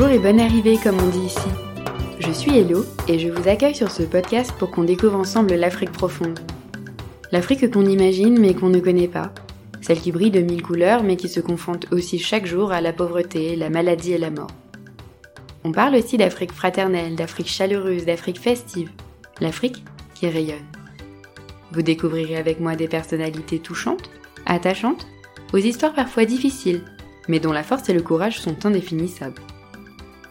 Bonjour et bonne arrivée comme on dit ici. Je suis Hello et je vous accueille sur ce podcast pour qu'on découvre ensemble l'Afrique profonde. L'Afrique qu'on imagine mais qu'on ne connaît pas. Celle qui brille de mille couleurs mais qui se confronte aussi chaque jour à la pauvreté, la maladie et la mort. On parle aussi d'Afrique fraternelle, d'Afrique chaleureuse, d'Afrique festive. L'Afrique qui rayonne. Vous découvrirez avec moi des personnalités touchantes, attachantes, aux histoires parfois difficiles, mais dont la force et le courage sont indéfinissables.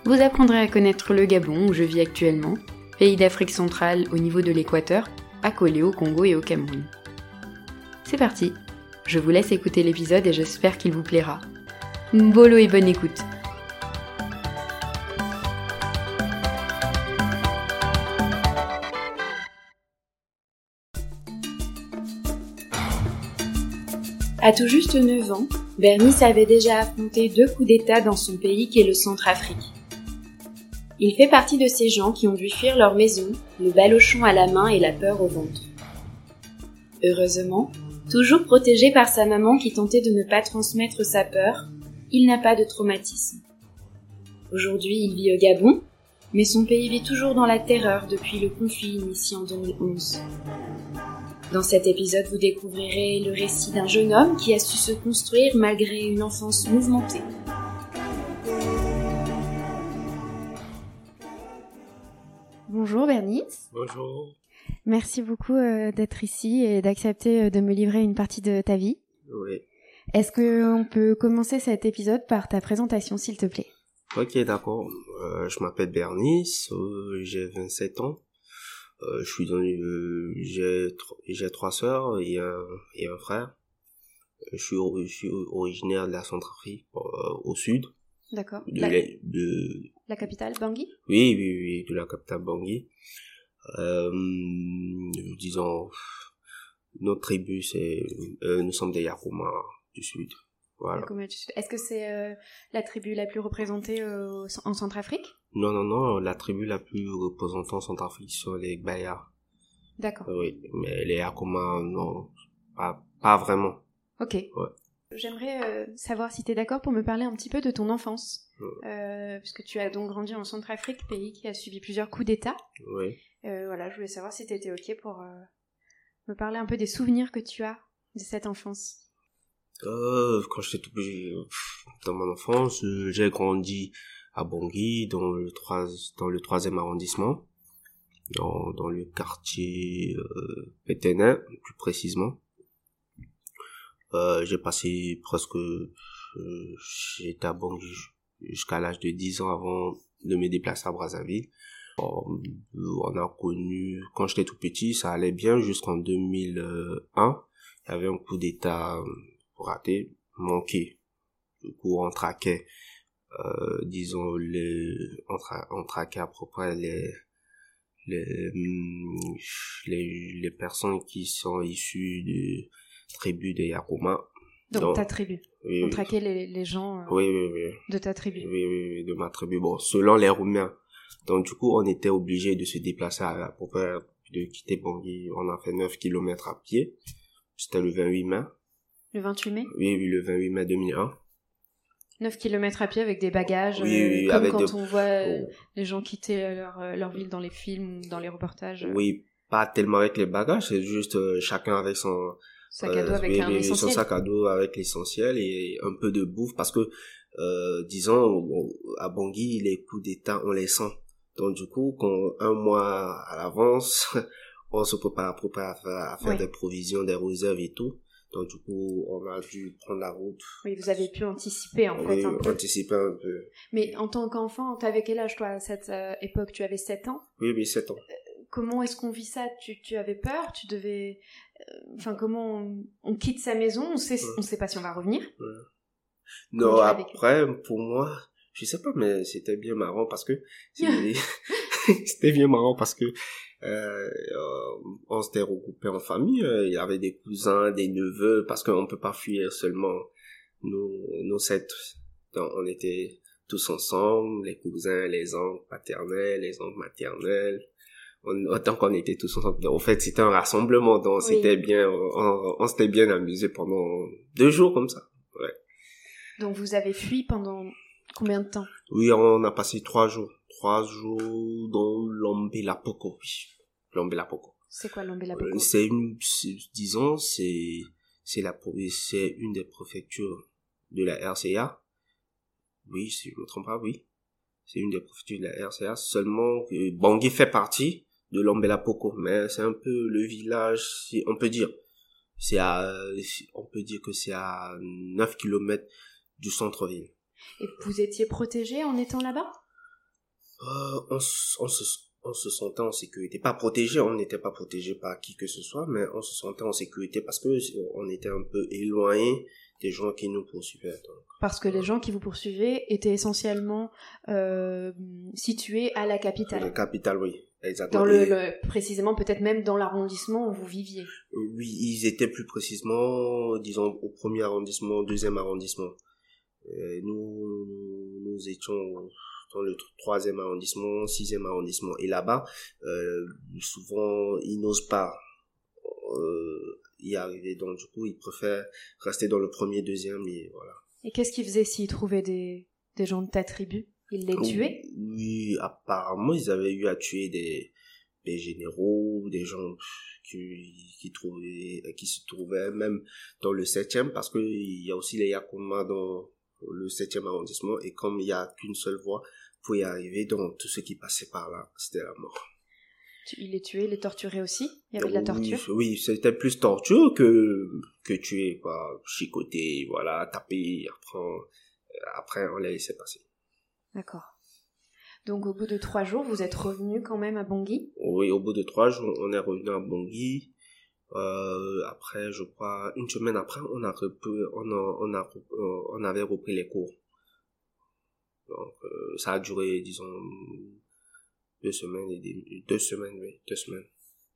Vous apprendrez à connaître le Gabon où je vis actuellement, pays d'Afrique centrale au niveau de l'équateur, accolé au Congo et au Cameroun. C'est parti, je vous laisse écouter l'épisode et j'espère qu'il vous plaira. Bolo et bonne écoute À tout juste 9 ans, Bernice avait déjà affronté deux coups d'État dans son pays qui est le Centrafrique. Il fait partie de ces gens qui ont dû fuir leur maison, le balochon à la main et la peur au ventre. Heureusement, toujours protégé par sa maman qui tentait de ne pas transmettre sa peur, il n'a pas de traumatisme. Aujourd'hui, il vit au Gabon, mais son pays vit toujours dans la terreur depuis le conflit initié en 2011. Dans cet épisode, vous découvrirez le récit d'un jeune homme qui a su se construire malgré une enfance mouvementée. Bonjour Bernice. Bonjour. Merci beaucoup euh, d'être ici et d'accepter euh, de me livrer une partie de ta vie. Oui. Est-ce qu'on peut commencer cet épisode par ta présentation, s'il te plaît? Ok, d'accord. Euh, je m'appelle Bernice, euh, j'ai 27 ans. Je suis dans, j'ai tr- j'ai trois sœurs et un et un frère. Je suis, je suis originaire de la Centrafrique, au sud. D'accord. De, La, l'est- de, la capitale, Bangui? Oui, oui, oui, de la capitale Bangui. Euh, disons, notre tribu, c'est, euh, nous sommes des Yakuma du sud. Voilà. Est-ce que c'est euh, la tribu la plus représentée euh, en Centrafrique? Non, non, non, la tribu la plus représentante en Centrafrique sont les Gbaya. D'accord. Oui, mais les Akoma, non, pas, pas vraiment. Ok. J'aimerais euh, savoir si tu es d'accord pour me parler un petit peu de ton enfance. Euh, puisque tu as donc grandi en Centrafrique, pays qui a subi plusieurs coups d'État. Oui. Euh, voilà, je voulais savoir si tu étais ok pour euh, me parler un peu des souvenirs que tu as de cette enfance. Quand j'étais tout petit, dans mon enfance, j'ai grandi à Bangui, dans le trois, dans le troisième arrondissement, dans, dans le quartier, euh, Pétenin, plus précisément. Euh, j'ai passé presque, euh, j'étais à Bangui jusqu'à l'âge de 10 ans avant de me déplacer à Brazzaville. Bon, on a connu, quand j'étais tout petit, ça allait bien jusqu'en 2001. Il y avait un coup d'état euh, raté, manqué. Du coup, on traquait, euh, disons, les, on, tra- on traquait à peu près les, les, hum, les, les personnes qui sont issues de tribus de Yakuma. Donc, Donc, ta tribu. Oui, On traquait les, les gens euh, oui, oui, oui. de ta tribu. Oui, oui, oui, de ma tribu. Bon, selon les Roumains. Donc, du coup, on était obligé de se déplacer à, peu près, de quitter Bangui. On a fait 9 kilomètres à pied. C'était le 28 mai. Le 28 mai? Oui, oui, le 28 mai 2001. 9 km à pied avec des bagages, Oui, euh, oui, comme avec quand de- on voit euh, Oh. les gens quitter leur, leur ville dans les films ou dans les reportages. Oui, pas tellement avec les bagages, c'est juste chacun avec son Sac à dos euh, avec oui, un essentiel. son sac à dos avec l'essentiel et un peu de bouffe parce que euh, disons à Bangui les coups d'état on les sent. Donc du coup quand un mois à l'avance on se prépare, prépare à faire, à faire Oui. des provisions, des réserves et tout. Donc du coup on a dû prendre la route. Oui, vous avez pu anticiper en fait oui, un peu. anticiper un peu. Mais en tant qu'enfant, t'avais quel âge toi à cette euh, époque? Tu avais 7 ans? Oui, oui, 7 ans. Comment est-ce qu'on vit ça? Tu, tu avais peur? Tu devais... euh, Enfin, comment on, on quitte sa maison? On sait, on sait pas si on va revenir? Non, après, pour moi, je sais pas, mais c'était bien marrant parce que c'était bien marrant parce que euh, on s'était regroupés en famille. euh, Il y avait des cousins, des neveux, parce qu'on peut pas fuir seulement nous, nous sept. Donc, on était tous ensemble, les cousins, les oncles paternels, les oncles maternels. On, autant qu'on était tous ensemble. En fait, c'était un rassemblement, donc Oui. c'était bien, on, on s'était bien amusé pendant deux jours comme ça. Donc vous avez fui pendant Combien de temps? Oui, on a passé trois jours. Trois jours dans l'Ambelapoco, oui. C'est quoi l'Ambelapoco? Euh, C'est une, disons, c'est, c'est la, c'est une des préfectures de la RCA. Oui, si je me trompe pas, oui. C'est une des préfectures de la RCA. Seulement, Bangui fait partie de l'Ambelapoco, mais c'est un peu le village, si on peut dire. C'est à, on peut dire que c'est à 9 kilomètres du centre-ville. Et vous étiez protégé en étant là-bas? Euh, on, se, on se sentait en sécurité. Pas protégé, on n'était pas protégé par qui que ce soit, mais on se sentait en sécurité parce que on était un peu éloigné des gens qui nous poursuivaient. donc. Parce que les gens qui vous poursuivaient étaient essentiellement euh, situés à la La capitale. capitale, oui, exactement. Dans le, le- précisément, peut-être même dans l'arrondissement où vous viviez. Oui, ils étaient plus précisément, disons, au premier arrondissement, au deuxième arrondissement. Euh, nous, nous étions dans le tr- troisième arrondissement, sixième arrondissement. Et là-bas, euh, souvent, ils n'osent pas euh, y arriver. Donc, du coup, ils préfèrent rester dans le premier, deuxième, et voilà. Et qu'est-ce qu'ils faisaient s'ils trouvaient des, des gens de ta tribu? Ils les tuaient Oui, apparemment, ils avaient eu à tuer des, des généraux, des gens qui, qui, trouvaient, qui se trouvaient même dans le septième, parce que il y a aussi les Yakuma dans le septième arrondissement, et comme il y a qu'une seule voie pour y arriver, donc tout ce qui passait par là, c'était la mort. Ils les tuaient, ils les torturaient aussi? Il y avait de la Oui, torture? Oui, c'était plus torture que, que tuer, quoi. Chicoter, voilà, taper, après, après on les laissait passer. D'accord. Donc au bout de trois jours, vous êtes revenu quand même à Bangui? Oui, au bout de trois jours, on est revenu à Bangui. Euh, après, je crois, une semaine après, on a repris, on a, on euh, avait repris les cours. Donc, euh, ça a duré, disons, deux semaines et des, deux semaines, oui, deux semaines.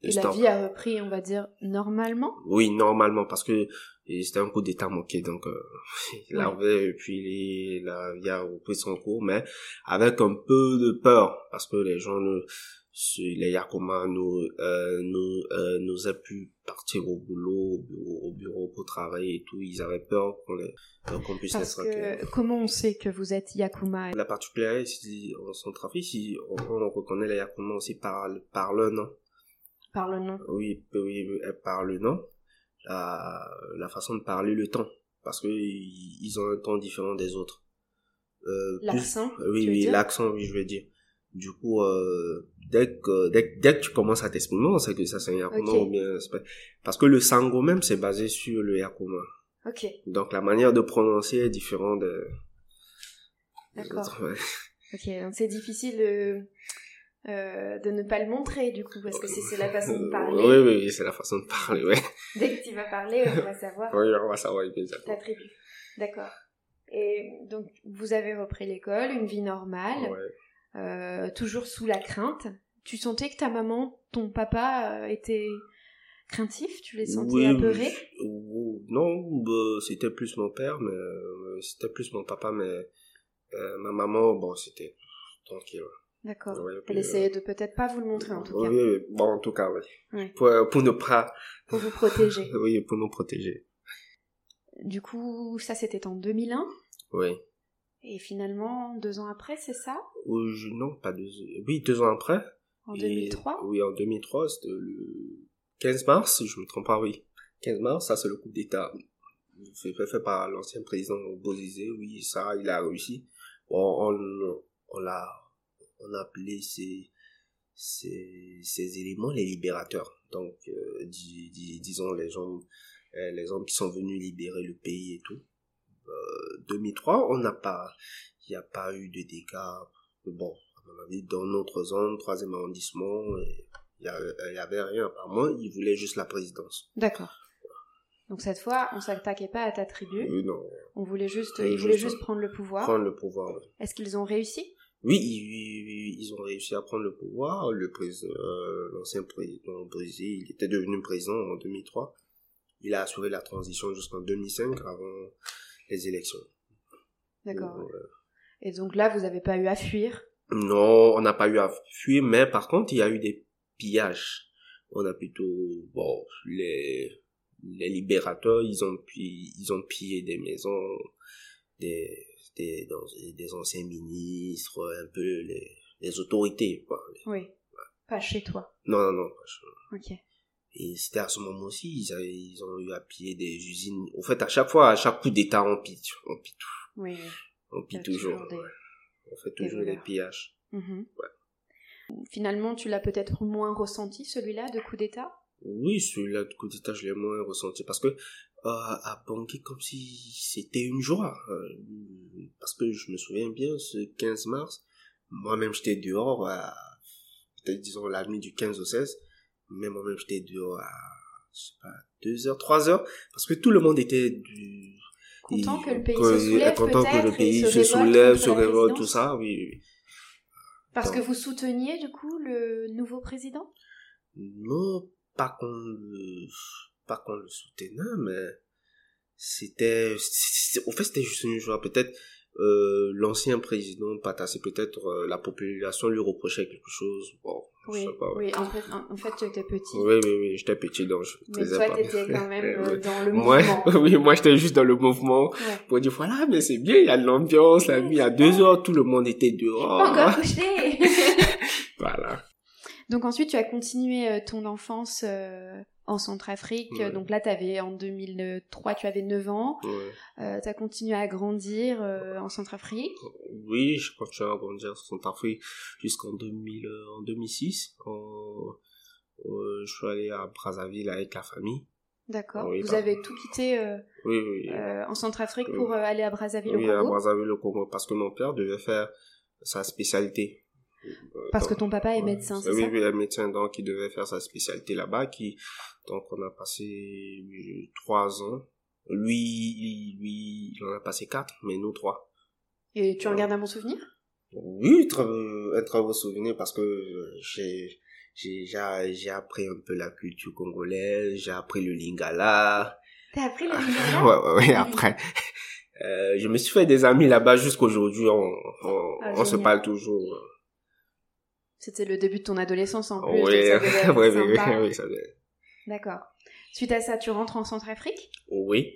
Et la vie a repris, on va dire, normalement Oui, normalement, parce que c'était un coup d'état manqué, donc euh, il Ouais. avait, puis la vie a repris son cours, mais avec un peu de peur, parce que les gens, ne, les Yakuma nous, euh, nous, euh, nous a pu partir au boulot, au bureau, au bureau pour travailler et tout, ils avaient peur qu'on les- euh, qu'on puisse Parce que comment on sait que vous êtes Yakuma La particularité en Centrafrique, si on, on reconnaît les Yakuma aussi par, par leur nom. Par le nom Oui, oui, oui, par le nom, la, la façon de parler le temps, parce que ils ont un temps différent des autres. Euh, plus- L'accent oui, veux oui, dire? l'accent, oui, je veux dire. Du coup, euh, dès que dès, dès que tu commences à t'exprimer, on sait que ça c'est un Yakuma ou bien parce que le Sango même c'est basé sur le Yakuma. Ok, Donc la manière de prononcer est différente de. D'accord. autres, ouais. ok. Donc c'est difficile euh, euh, de ne pas le montrer du coup, parce que c'est la façon de parler. Oui, oui, oui, c'est la façon de parler, ouais. Dès que tu vas parler, on va savoir Oui, on va savoir exactement. ta tribu. D'accord. Et donc vous avez repris l'école, une vie normale, Ouais. euh, toujours sous la crainte. Tu sentais que ta maman, ton papa euh, était craintif? Tu les sentais Oui, apeurés? Non, bah, c'était plus mon père, mais c'était plus mon papa, mais euh, ma maman, bon, c'était tranquille. D'accord. Ouais, Elle euh, essayait de peut-être pas vous le montrer en tout cas, oui, bon, en tout cas, oui. Pour, euh, pour ne pas, pour vous protéger. oui, pour nous protéger. Du coup, ça c'était en 2001. Oui. Et finalement, deux ans après, c'est ça? Je- non, pas deux, oui, deux ans après. En Et- 2003 Oui, en 2003, c'était le 15 mars, si je me trompe pas, oui. 15 mars, ça c'est le coup d'État fait par l'ancien président Bozizé, oui, ça, il a réussi. Bon, on, on l'a, on a appelé ces, ces, ces éléments les libérateurs. Donc, euh, dis- dis- disons les gens, euh, les hommes qui sont venus libérer le pays et tout. Euh, 2003, on n'a pas, il n'y a pas eu de dégâts. Bon, à mon avis, dans notre zone, troisième arrondissement, il y, a- il y avait rien. Apparemment, ils voulaient juste la présidence. D'accord. Donc cette fois, on s'attaquait pas à ta tribu, Euh, non, on voulait juste, Oui, ils voulaient juste, juste prendre le pouvoir. prendre le pouvoir. oui. Est-ce qu'ils ont réussi? Oui, ils, ils ont réussi à prendre le pouvoir. Le président, euh, l'ancien président Brésil, il était devenu président en 2003. Il a assuré la transition jusqu'en 2005 avant les élections. D'accord. Euh, Et donc là, vous n'avez pas eu à fuir? non, on n'a pas eu à fuir, mais par contre, il y a eu des pillages. On a plutôt, bon, les, les libérateurs, ils ont, ils ont pillé des maisons, des, c'était dans des anciens ministres, un peu les, les autorités. Quoi. Oui. Pas chez toi. Non, non, non, pas chez moi. Ok. Et c'était à ce moment aussi, ils, avaient- ils ont eu à piller des usines. En fait, à chaque fois, à chaque coup d'État, on pille, on pille tout. Oui. On pille toujours. toujours des- ouais. On fait toujours des pillages. Mhm. Finalement, tu l'as peut-être moins ressenti, celui-là, de coup d'État? Oui, celui-là de coup d'État, je l'ai moins ressenti parce que euh, à Bangui, comme si c'était une joie. euh, parce que je me souviens bien, ce 15 mars, moi-même j'étais dehors, à, peut-être disons la nuit du 15 au 16, mais moi-même j'étais dehors à, je sais pas, 2 heures, 3 heures, parce que tout le monde était du... Content que le pays que- se soulève content que le pays se soulève, se révolte, tout ça, oui, oui. Parce Donc- que vous souteniez, du coup, le nouveau président? Non, pas qu'on le, pas qu'on le soutenait, mais c'était, en fait, c'était juste une joie. Peut-être, euh, l'ancien président Patassé, peut-être, euh, la population lui reprochait quelque chose. Bon, je Oui, sais pas. oui. En fait, en en fait, tu étais petit. Oui, oui, oui, j'étais petit, donc je Mais toi, t'étais quand même euh, dans le Moi, mouvement. oui, moi, j'étais juste dans le mouvement Ouais. pour dire, voilà, mais c'est bien, il y a de l'ambiance, la nuit, à deux heures, tout le monde était dehors. Pas encore couché voilà. Donc ensuite, tu as continué euh, ton enfance euh, en Centrafrique. Ouais. Donc là, avais, en 2003, tu avais 9 ans. Ouais. tu as continué à grandir euh, en Centrafrique. Oui, je continue à grandir en Centrafrique jusqu'en 2000, euh, en 2006. En- euh, je suis allé à Brazzaville avec la famille. D'accord. Oui, Vous bah. avez tout quitté euh, Oui, oui. euh, en Centrafrique Oui. pour euh, aller à Brazzaville oui, au à Congo Brazzaville au Congo, parce que mon père devait faire sa spécialité. Euh, Parce que donc- ton papa est Ouais. médecin, c'est oui, ça Oui, il est médecin, donc il devait faire sa spécialité là-bas. Qui, donc on a passé euh, trois ans. Lui, lui, il en a passé quatre, mais nous trois. Et tu en gardes un bon souvenir? Oui, un très beau souvenir parce que j'ai, j'ai, appris un peu la culture congolaise, j'ai appris le lingala. T'as appris le ouais, lingala? ouais, ouais, après. Euh, je me suis fait des amis là-bas jusqu'aujourd'hui, on, on, Ah, on se parle toujours. C'était le début de ton adolescence en plus. Oui, ça être oui, oui, ça devait- D'accord. Suite à ça, tu rentres en Centrafrique? Oui.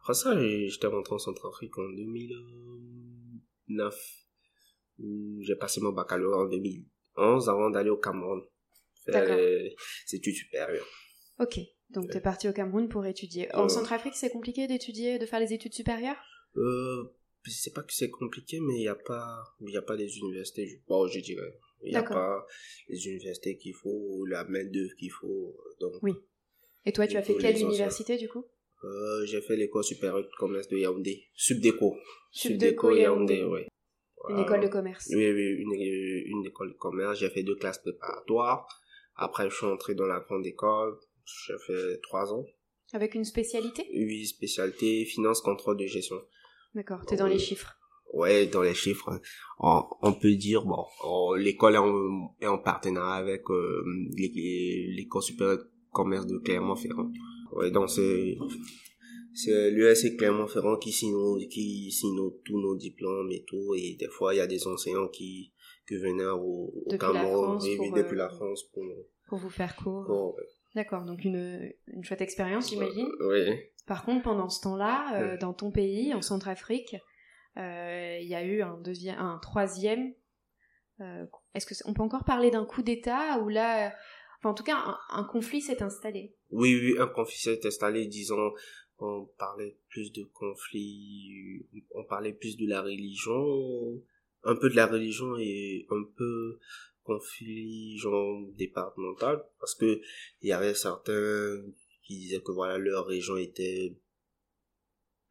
Après ça, j'étais rentré en Centrafrique en 2009. où J'ai passé mon baccalauréat en 2011 avant d'aller au Cameroun. D'accord. Faire les études supérieures. Ok. Donc t'es parti au Cameroun pour étudier. En Euh. Centrafrique, c'est compliqué d'étudier, de faire les études supérieures? Euh, sais pas que c'est compliqué, mais il n'y a pas, il y a pas des universités, bon, je dirais. Il n'y a D'accord. pas les universités qu'il faut, la main d'œuvre qu'il faut. Donc, Oui. Et toi, tu as fait quelle université du coup? Euh, j'ai fait l'école supérieure de commerce de Yaoundé. Subdeco. Subdeco Yaoundé. oui. Une école de commerce. Oui, oui, une, une école de commerce. J'ai fait deux classes préparatoires. Après, je suis entré dans la grande école. J'ai fait trois ans. Avec une spécialité? Huit spécialités, finance, contrôle de gestion. D'accord, t'es dans les Oui. chiffres. Ouais, dans les chiffres, on, on peut dire, bon, on- l'école est en, est en partenariat avec euh, l'é- l'école supérieure de commerce de Clermont-Ferrand. Ouais, donc c'est c'est l'USC Clermont-Ferrand qui signe qui signe tous nos diplômes et tout, et des fois il y a des enseignants qui qui venaient au, au Depuis la Cameroun, France oui, oui, pour, depuis euh, la France pour, Pour vous faire cours. pour D'accord, donc une, une chouette expérience, j'imagine. oui. Par contre, pendant ce temps-là, euh, dans ton pays, en Centrafrique, il y a eu un deuxième, un troisième. euh, Est-ce que c'est- on peut encore parler d'un coup d'État ou là, euh, enfin en tout cas, un, conflit s'est installé. Oui, oui, un conflit s'est installé, disons, on parlait plus de conflit, on parlait plus de la religion, un peu de la religion et un peu conflit genre départemental, parce que il y avait certains qui disaient que voilà, leur région était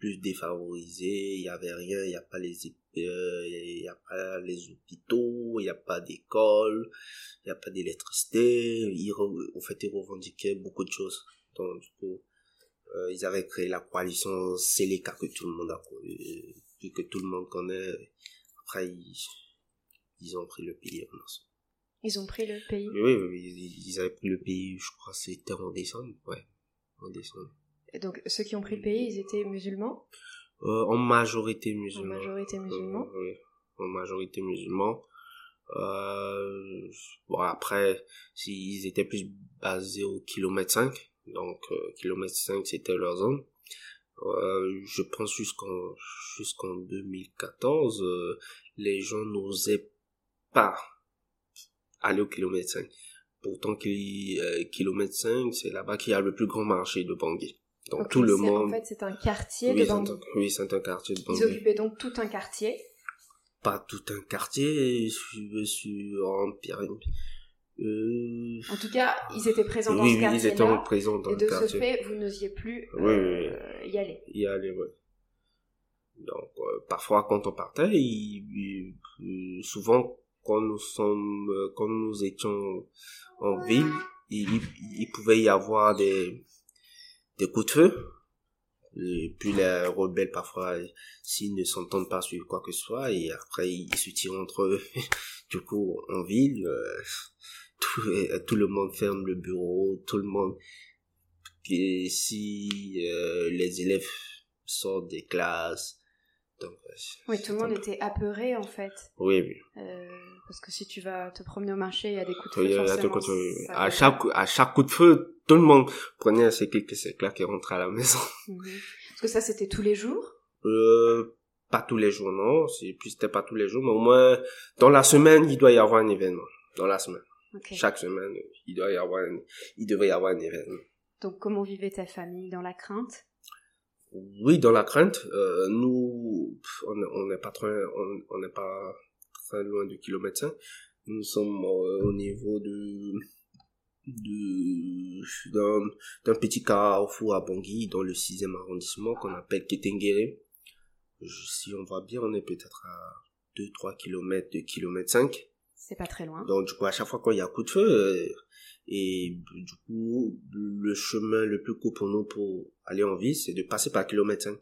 plus défavorisée, il y avait rien, il n'y a pas les ép- euh, il y a pas les hôpitaux, il n'y a pas d'école, il n'y a pas d'électricité, en fait ils revendiquaient beaucoup de choses. Donc du coup, euh, ils avaient créé la coalition Seleka que tout le monde a connu, euh, que tout le monde connaît. Après ils, ils ont pris le pays en. Ils ont pris le pays. Oui, oui, ils avaient pris le pays, je crois c'était en décembre, ouais, en décembre. Donc ceux qui ont pris le pays, ils étaient musulmans, Euh, en majorité en musulmans. majorité musulmans. Euh, oui, en majorité musulmans. Euh, bon, après, s'ils étaient plus basés au kilomètre 5, donc euh, kilomètre 5 c'était leur zone. euh, je pense jusqu'en jusqu'en 2014, euh, les gens n'osaient pas aller au kilomètre 5. Pourtant, kilomètre 5, c'est là-bas qu'il y a le plus grand marché de Bangui. Donc tout le monde. En fait, c'est un quartier de Bangui. Oui, c'est un quartier de Bangui. Ils occupaient donc tout un quartier. Pas tout un quartier, je suis en euh... En tout cas, ils étaient présents dans ce quartier-là. ils étaient présents dans et de ce fait, vous n'osiez plus euh, y aller. Y aller, ouais. Donc, euh, parfois, quand on partait, il, il, souvent, quand nous sommes, euh, quand nous étions en ville, il, il, pouvait y avoir des, des coups de feu. Et puis les rebelles, parfois, s'ils ne s'entendent pas sur quoi que ce soit, et après, ils se tirent entre eux. du coup, en ville, euh, tout, tout, le monde ferme le bureau, tout le monde... Si euh, les élèves sortent des classes, oui, tout le monde était apeuré en fait. Oui, oui. Euh, parce que si tu vas te promener au marché, il y a des coups de feu. Oui, à, chaque, à chaque coup de feu, tout le monde prenait ses clics et ses claques et rentrait à la maison. Mhm. Parce que ça, c'était tous les jours? Euh, Pas tous les jours, non. Puis c'était pas tous les jours, mais au moins, dans la semaine, il doit y avoir un événement. Dans la semaine. Chaque semaine, il doit y avoir il devrait y avoir un événement. Donc, comment vivait ta famille Dans la crainte? Oui, dans la crainte, euh, nous, on n'est pas très, on pas très loin du kilomètre 5. Nous sommes euh, au niveau de d'un petit carrefour à Bangui dans le 6e arrondissement qu'on appelle Ketengere. Si on va bien, on est peut-être à 2-3 km de kilomètre 5. C'est pas très loin. Donc du coup, à chaque fois qu'il y a coup de feu, euh, et du coup, le chemin le plus court pour nous pour aller en ville, c'est de passer par kilomètre 5.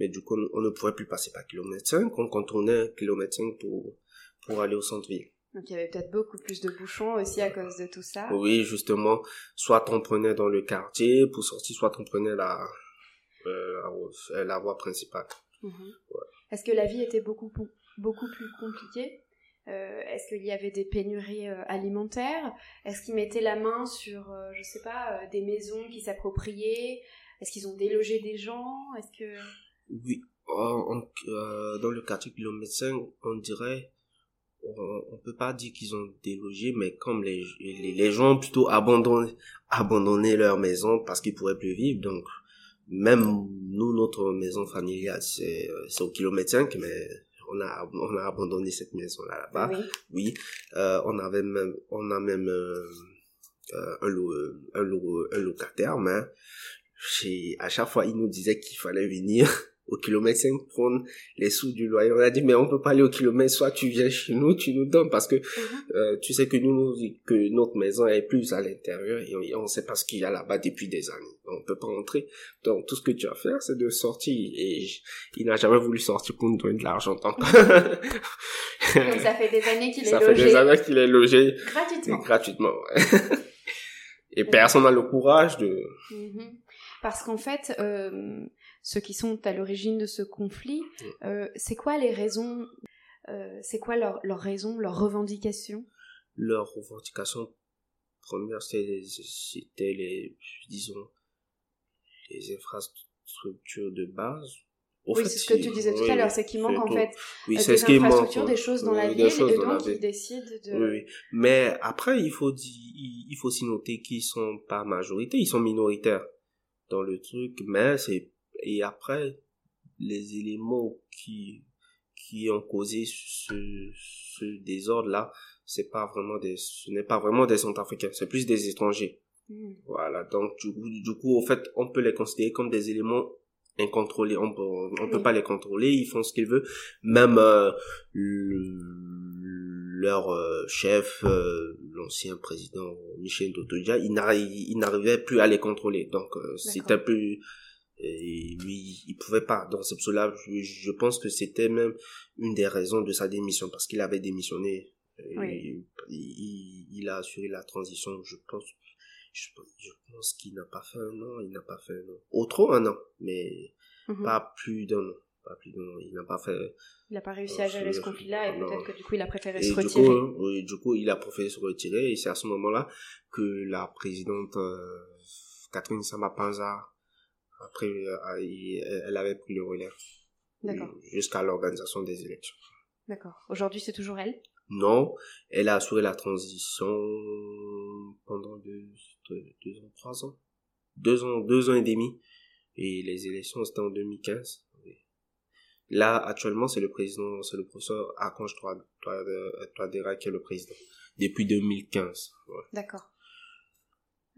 Mais du coup, on ne pourrait plus passer par kilomètre 5, on contournait kilomètre 5 pour, pour aller au centre-ville. Donc il y avait peut-être beaucoup plus de bouchons aussi à cause de tout ça. Oui, justement, soit on prenait dans le quartier pour sortir, soit on prenait la, euh, la, voie principale. Mhm. Est-ce que la vie était beaucoup, beaucoup plus compliquée? Euh, Est-ce qu'il y avait des pénuries euh, alimentaires? Est-ce qu'ils mettaient la main sur, euh, je sais pas, des maisons qui s'appropriaient? Est-ce qu'ils ont délogé des gens? Est-ce que oui, dans le quartier kilomètre 5, on dirait on, on peut pas dire qu'ils ont délogé, mais comme les, les, gens plutôt abandonné, abandonné leur maison parce qu'ils pourraient plus vivre, donc même nous, notre maison familiale, c'est au kilomètre 5, mais on a on a abandonné cette maison là bas oui, oui. Euh, on avait même on a même euh, euh un, un, un locataire mais chez, à chaque fois il nous disait qu'il fallait venir au kilomètre 5 prendre les sous du loyer. On a dit, mais on peut pas aller au kilomètre, soit tu viens chez nous, tu nous donnes, parce que uh-huh. euh, tu sais que nous, que notre maison est plus à l'intérieur et on, sait pas ce qu'il y a là-bas depuis des années. On peut pas rentrer. Donc, tout ce que tu as à faire, c'est de sortir. Et il n'a jamais voulu sortir pour nous donner de l'argent. Donc, ça fait des années qu'il est logé. Ça fait des années qu'il est logé. Gratuitement. Gratuitement, Et personne n'a le courage de... Mm-hmm. Parce qu'en fait, euh, ceux qui sont à l'origine de ce conflit, euh, c'est quoi les raisons, euh, c'est quoi leurs leur raisons, leurs revendications Leurs revendications premières, c'était les, disons, les infrastructures de base. oui, c'est ce que tu disais tout à l'heure, c'est qu'il manque en fait oui, des infrastructures, des choses dans la ville, et donc ils décident de... Oui. Mais après, il faut, il faut aussi noter qu'ils sont pas majorité, ils sont minoritaires dans le truc, mais c'est et après les éléments qui qui ont causé ce, ce désordre là c'est pas vraiment des ce n'est pas vraiment des centrafricains c'est plus des étrangers. Hmm. voilà donc du coup, du coup en fait on peut les considérer comme des éléments incontrôlés. On peut on peut pas les contrôler ils font ce qu'ils veulent. Même euh, leur euh, chef euh, l'ancien président Michel Dotodia il n'arrivait plus à les contrôler. Donc c'était plus et lui il pouvait pas. Donc c'est pour cela je, je pense que c'était même une des raisons de sa démission parce qu'il avait démissionné. Il, il, a assuré la transition je pense. Je, je pense qu'il n'a pas fait un an il n'a pas fait un an. Au trop un an mais mhm. pas plus d'un an. Pas plus d'un an. Il n'a pas fait il n'a pas réussi à gérer ce conflit là et peut-être que du coup il a préféré se retirer. du coup, oui, du coup il a préféré se retirer. Et c'est à ce moment là que la présidente euh, Catherine Samapanza après, elle avait pris le relais. D'accord. Jusqu'à l'organisation des élections. D'accord. Aujourd'hui, c'est toujours elle? Non, elle a assuré la transition pendant deux, deux, ans, trois ans. Deux ans, deux ans et demi. Et les élections, c'était en 2015. Là, actuellement, c'est le président, c'est le professeur Archange Toadera qui est le président. Depuis 2015. D'accord.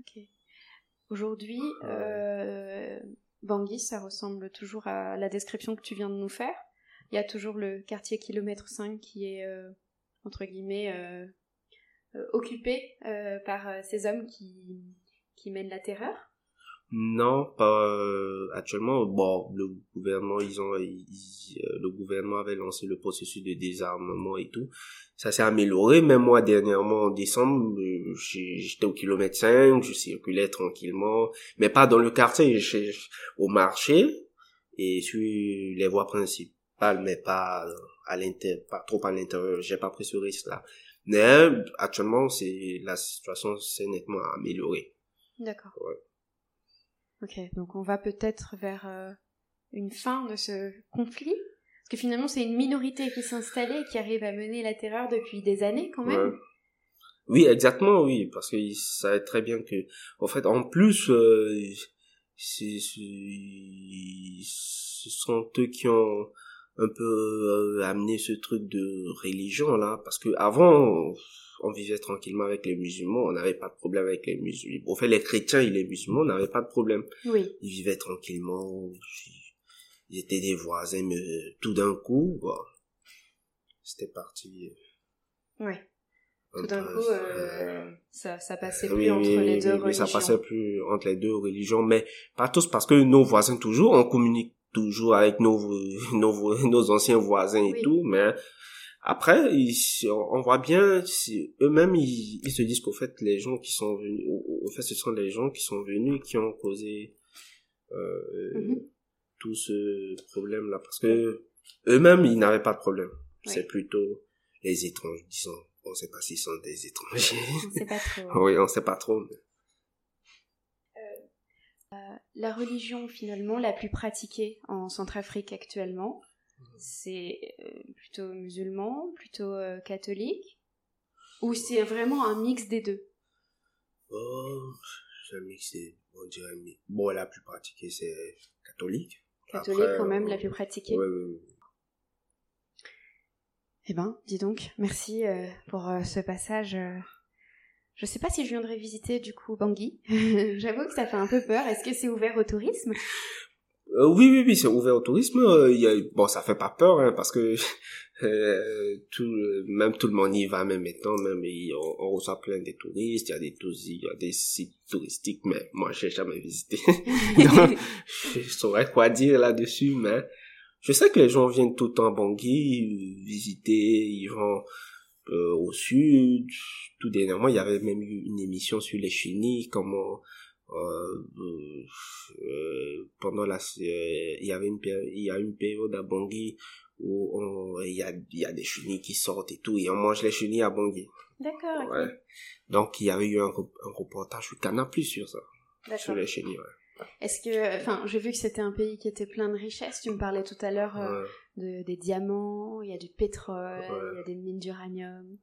Ok. Aujourd'hui, euh, Bangui, ça ressemble toujours à la description que tu viens de nous faire. Il y a toujours le quartier kilomètre 5 qui est, euh, entre guillemets, euh, euh, occupé par ces hommes qui, qui mènent la terreur. Non, pas euh, actuellement. Bon, le gouvernement, ils ont, euh, le gouvernement avait lancé le processus de désarmement et tout. Ça s'est amélioré. Même moi, dernièrement, en décembre, euh, j'étais au kilomètre 5, je circulais tranquillement, mais pas dans le quartier, au marché et sur les voies principales, mais pas à l'intérieur, pas trop à l'intérieur. J'ai pas pris ce risque-là. Mais actuellement, c'est la situation s'est nettement améliorée. D'accord. Donc on va peut-être vers euh, une fin de ce conflit. Parce que finalement, c'est une minorité qui s'installait et qui arrive à mener la terreur depuis des années quand même. Oui, exactement, oui, parce ça est très bien que, en fait, en plus, euh, ce sont eux qui ont un peu euh, amené ce truc de religion là, parce que avant, on vivait tranquillement avec les musulmans, on n'avait pas de problème avec les musulmans. Au fait, les chrétiens et les musulmans n'avaient pas de problème. Oui. Ils vivaient tranquillement, ils étaient des voisins, mais tout d'un coup, c'était parti. Euh, oui. Tout d'un coup, euh, ça, ça passait plus entre les deux religions. Oui, ça passait plus entre les deux religions, mais pas tous, parce que nos voisins toujours, on communique toujours avec nos, nos, nos anciens voisins et tout, mais après, on voit bien, eux-mêmes, ils, se disent qu'au fait, les gens qui sont venus, au, fait, ce sont les gens qui sont venus qui ont causé euh, mhm. tout ce problème-là. Parce que eux-mêmes, ils n'avaient pas de problème. C'est plutôt les étrangers, disons. On ne sait pas s'ils sont des étrangers. On sait pas trop. oui, on ne sait pas trop. Euh, euh, la religion, finalement, la plus pratiquée en Centrafrique actuellement, c'est euh, plutôt musulman, plutôt euh, catholique Ou c'est vraiment un mix des deux? Oh, c'est un mix on dirait, bon, la plus pratiquée, c'est catholique. Catholique quand même, la plus pratiquée Oui, oui, oui. Eh ben, dis donc, merci euh, pour ce passage. Je sais pas si je viendrai visiter du coup Bangui. J'avoue que ça fait un peu peur. Est-ce que c'est ouvert au tourisme? Euh, oui, oui, oui, c'est ouvert au tourisme. Euh, il y a, bon, ça fait pas peur, hein, parce que euh, tout, même tout le monde y va, même maintenant, même on, on, reçoit plein de touristes. Il y a des il y a des sites touristiques, mais moi, j'ai jamais visité. Donc, je saurais quoi dire là-dessus, mais je sais que les gens viennent tout le temps à Bangui visiter, ils vont au sud. Tout dernièrement, il y avait même eu une émission sur les chenilles, comment euh, euh, pendant la euh, il y avait une il y a une période à Bangui où il y a il y a des chenilles qui sortent et tout et on mange les chenilles à Bangui d'accord ouais. donc il y avait eu un, un reportage sur Canal Plus sur ça sur les chenilles ouais. Est-ce que, enfin, j'ai vu que c'était un pays qui était plein de richesses. Tu me parlais tout à l'heure de, des diamants, il y a du pétrole, il y a des mines d'uranium.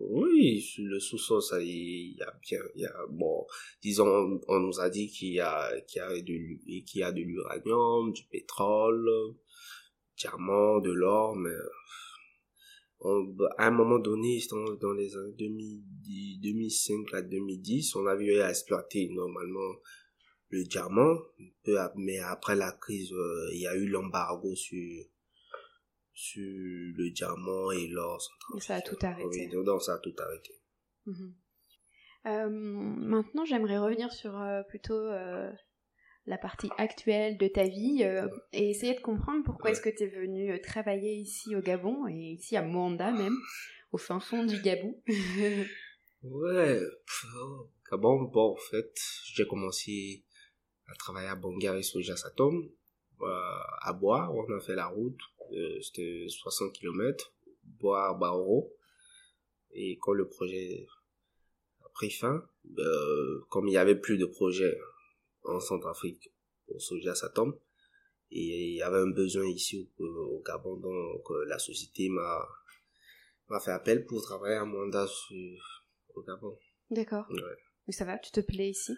Oui, le sous-sol, ça, il y a bien, il y a, bon, disons, on nous a dit qu'il y a, qu'il y a de, y a de l'uranium, du pétrole, diamant, de l'or, mais, à un moment donné, dans les années 2005 à 2010, on avait à exploiter normalement le diamant, mais après la crise, euh, il y a eu l'embargo sur, sur le diamant et l'or. Ça a tout arrêté. Oui, non, ça a tout arrêté. Mhm. Euh, maintenant, j'aimerais revenir sur euh, plutôt euh, la partie actuelle de ta vie et essayer de comprendre pourquoi est-ce que tu es venu travailler ici au Gabon et ici à Mwanda même, au fin fond du Gabon. ouais, au Gabon, bon, en fait, j'ai commencé à travailler à Bangari sur Jassatom, à Bois, on a fait la route c'était 60 km, boire Baoro. Et quand le projet a pris fin, euh, comme il y avait plus de projets en Centrafrique, pour Soja Satom. Et il y avait un besoin ici au, au Gabon, donc la société m'a m'a fait appel pour travailler un mandat au Gabon. D'accord. Ouais. Mais ça va, tu te plais ici?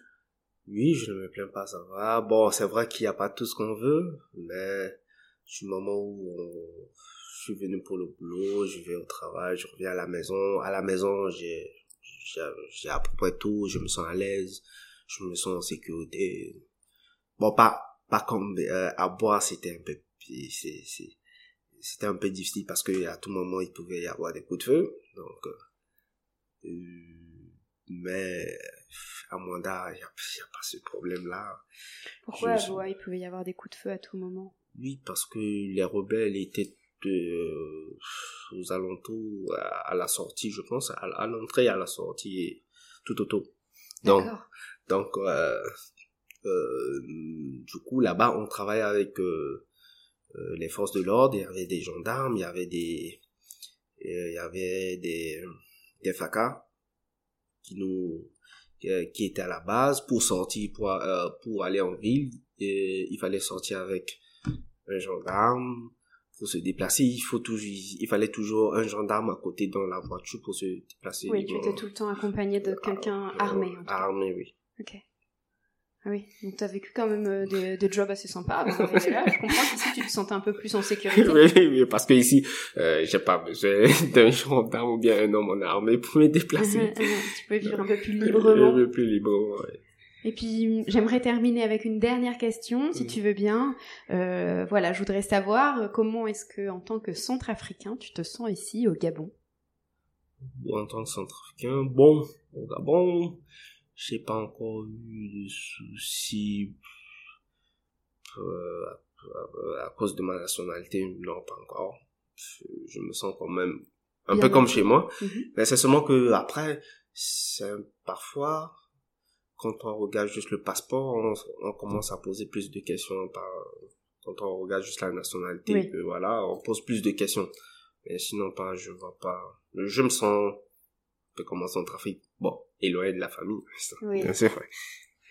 Oui, je ne me plains pas, ça va. Bon, c'est vrai qu'il n'y a pas tout ce qu'on veut, mais du moment où je suis venu pour le boulot, je vais au travail, je reviens à la maison. À la maison, j'ai j'ai à peu près tout, je me sens à l'aise, je me sens en sécurité. Bon, pas pas comme euh, à boire, c'était un peu c'est c'était un peu difficile parce que à tout moment il pouvait y avoir des coups de feu. Donc euh, mais à Mwanda, il n'y a, pas ce problème-là. Pourquoi à Boa, il pouvait y avoir des coups de feu à tout moment? Oui, parce que les rebelles étaient euh, aux alentours, à, la sortie, je pense, à, l'entrée à la sortie, tout autour. Donc, donc euh, euh, du coup, là-bas, on travaille avec euh, les forces de l'ordre, il y avait des gendarmes, il y avait des, il y avait des, des FACA qui nous, qui étaient à la base pour sortir, pour, pour aller en ville, et il fallait sortir avec un gendarme, pour se déplacer, il faut toujours, il fallait toujours un gendarme à côté dans la voiture pour se déplacer. Oui, tu étais tout le temps accompagné de quelqu'un armé. armé, oui. Ok. Ah oui, donc tu as vécu quand même euh, des, des, jobs assez sympas avant d'arriver là. Je comprends qu'ici tu te sentais un peu plus en sécurité. oui, oui, parce que ici, euh, j'ai pas besoin d'un gendarme ou bien un homme en armée pour me déplacer. tu peux vivre un peu plus librement. Un peu plus librement, oui. Et puis j'aimerais terminer avec une dernière question, si tu veux bien. Euh, voilà, je voudrais savoir euh, comment est-ce que, en tant que centrafricain, tu te sens ici au Gabon? En tant que centrafricain, bon, au Gabon, j'ai pas encore eu de soucis euh, à cause de ma nationalité, non, pas encore. Je me sens quand même un peu comme chez moi, mm-hmm. mais c'est seulement que après, c'est parfois quand on regarde juste le passeport, on, commence à poser plus de questions par, quand on regarde juste la nationalité, que voilà, on pose plus de questions. Mais sinon, pas, je vois pas, je me sens un peu comme en trafic. Bon, éloigné de la famille. Oui. C'est vrai.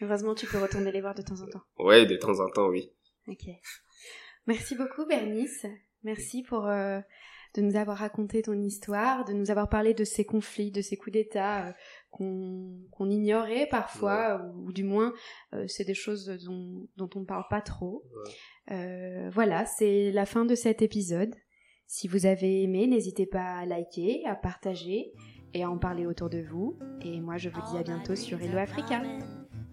Heureusement, tu peux retourner les voir de temps en temps. Ouais, de temps en temps, oui. Ok. Merci beaucoup, Bernice. Merci pour euh, de nous avoir raconté ton histoire, de nous avoir parlé de ces conflits, de ces coups d'État qu'on ignorait parfois, ou, du moins euh, c'est des choses dont, dont on ne parle pas trop. Euh, voilà, c'est la fin de cet épisode. Si vous avez aimé, n'hésitez pas à liker, à partager et à en parler autour de vous. Et moi, je vous dis à bientôt sur Hello Africa.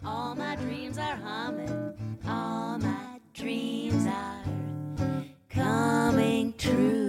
All my dreams are humming, all my dreams are coming true.